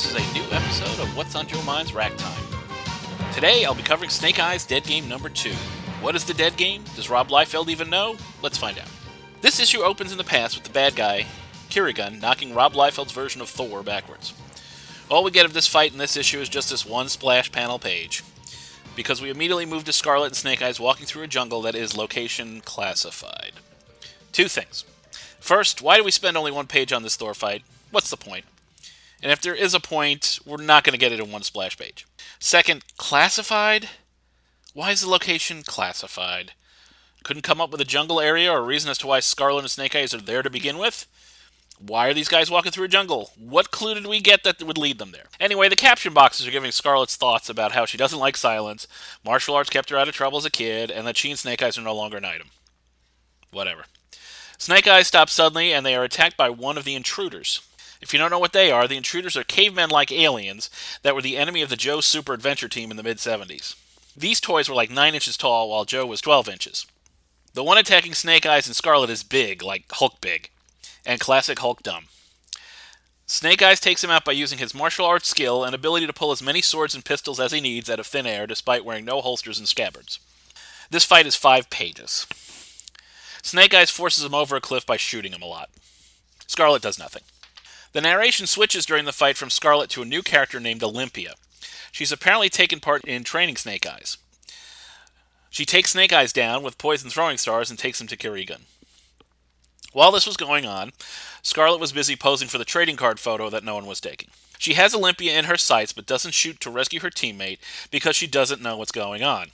This is a new episode of What's on Joe Mind's Rack Time. Today, I'll be covering Snake Eyes Dead Game number 2. What is the Dead Game? Does Rob Liefeld even know? Let's find out. This issue opens in the past with the bad guy, Kirigan, knocking Rob Liefeld's version of Thor backwards. All we get of this fight in this issue is just this one splash panel page. Because we immediately move to Scarlett and Snake Eyes walking through a jungle that is location classified. Two things. First, why do we spend only one page on this Thor fight? What's the point? And if there is a point, we're not going to get it in one splash page. Second, classified? Why is the location classified? Couldn't come up with a jungle area or a reason as to why Scarlett and Snake Eyes are there to begin with? Why are these guys walking through a jungle? What clue did we get that would lead them there? Anyway, the caption boxes are giving Scarlett's thoughts about how she doesn't like silence, martial arts kept her out of trouble as a kid, and that she and Snake Eyes are no longer an item. Whatever. Snake Eyes stop suddenly, and they are attacked by one of the intruders. If you don't know what they are, the intruders are cavemen like aliens that were the enemy of the Joe Super Adventure team in the mid 70s. These toys were like 9 inches tall, while Joe was 12 inches. The one attacking Snake Eyes and Scarlett is big, like Hulk big, and classic Hulk dumb. Snake Eyes takes him out by using his martial arts skill and ability to pull as many swords and pistols as he needs out of thin air despite wearing no holsters and scabbards. This fight is five pages. Snake Eyes forces him over a cliff by shooting him a lot. Scarlett does nothing. The narration switches during the fight from Scarlett to a new character named Olympia. She's apparently taken part in training Snake Eyes. She takes Snake Eyes down with poison throwing stars and takes him to Kirigan. While this was going on, Scarlett was busy posing for the trading card photo that no one was taking. She has Olympia in her sights but doesn't shoot to rescue her teammate because she doesn't know what's going on.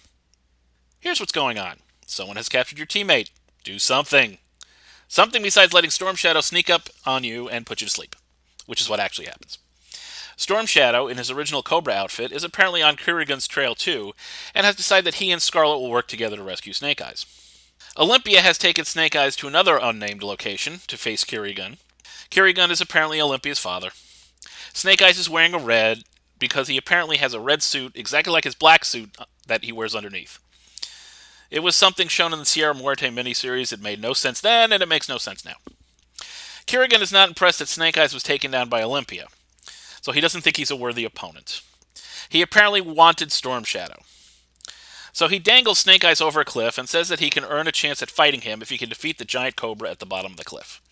Here's what's going on someone has captured your teammate. Do something. Something besides letting Storm Shadow sneak up on you and put you to sleep, which is what actually happens. Storm Shadow, in his original Cobra outfit, is apparently on Kirigan's trail too, and has decided that he and Scarlett will work together to rescue Snake Eyes. Olympia has taken Snake Eyes to another unnamed location to face Kirigan. Kirigan is apparently Olympia's father. Snake Eyes is wearing a red because he apparently has a red suit exactly like his black suit uh, that he wears underneath. It was something shown in the Sierra Muerte miniseries. It made no sense then, and it makes no sense now. Kirigan is not impressed that Snake Eyes was taken down by Olympia, so he doesn't think he's a worthy opponent. He apparently wanted Storm Shadow. So he dangles Snake Eyes over a cliff and says that he can earn a chance at fighting him if he can defeat the giant cobra at the bottom of the cliff.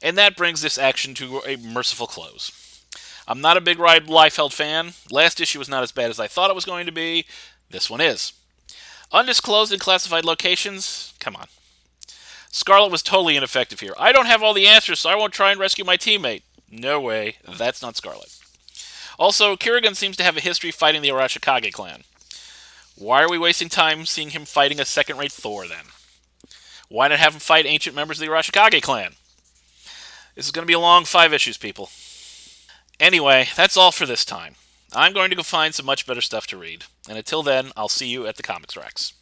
And that brings this action to a merciful close. I'm not a big Rob Liefeld fan. Last issue was not as bad as I thought it was going to be. This one is. Undisclosed and classified locations? Come on. Scarlett was totally ineffective here. I don't have all the answers, so I won't try and rescue my teammate. No way. That's not Scarlett. Also, Kirigan seems to have a history fighting the Arashikage clan. Why are we wasting time seeing him fighting a second rate Thor then? Why not have him fight ancient members of the Arashikage clan? This is going to be a long five issues, people. Anyway, that's all for this time. I'm going to go find some much better stuff to read. And until then, I'll see you at the comics racks.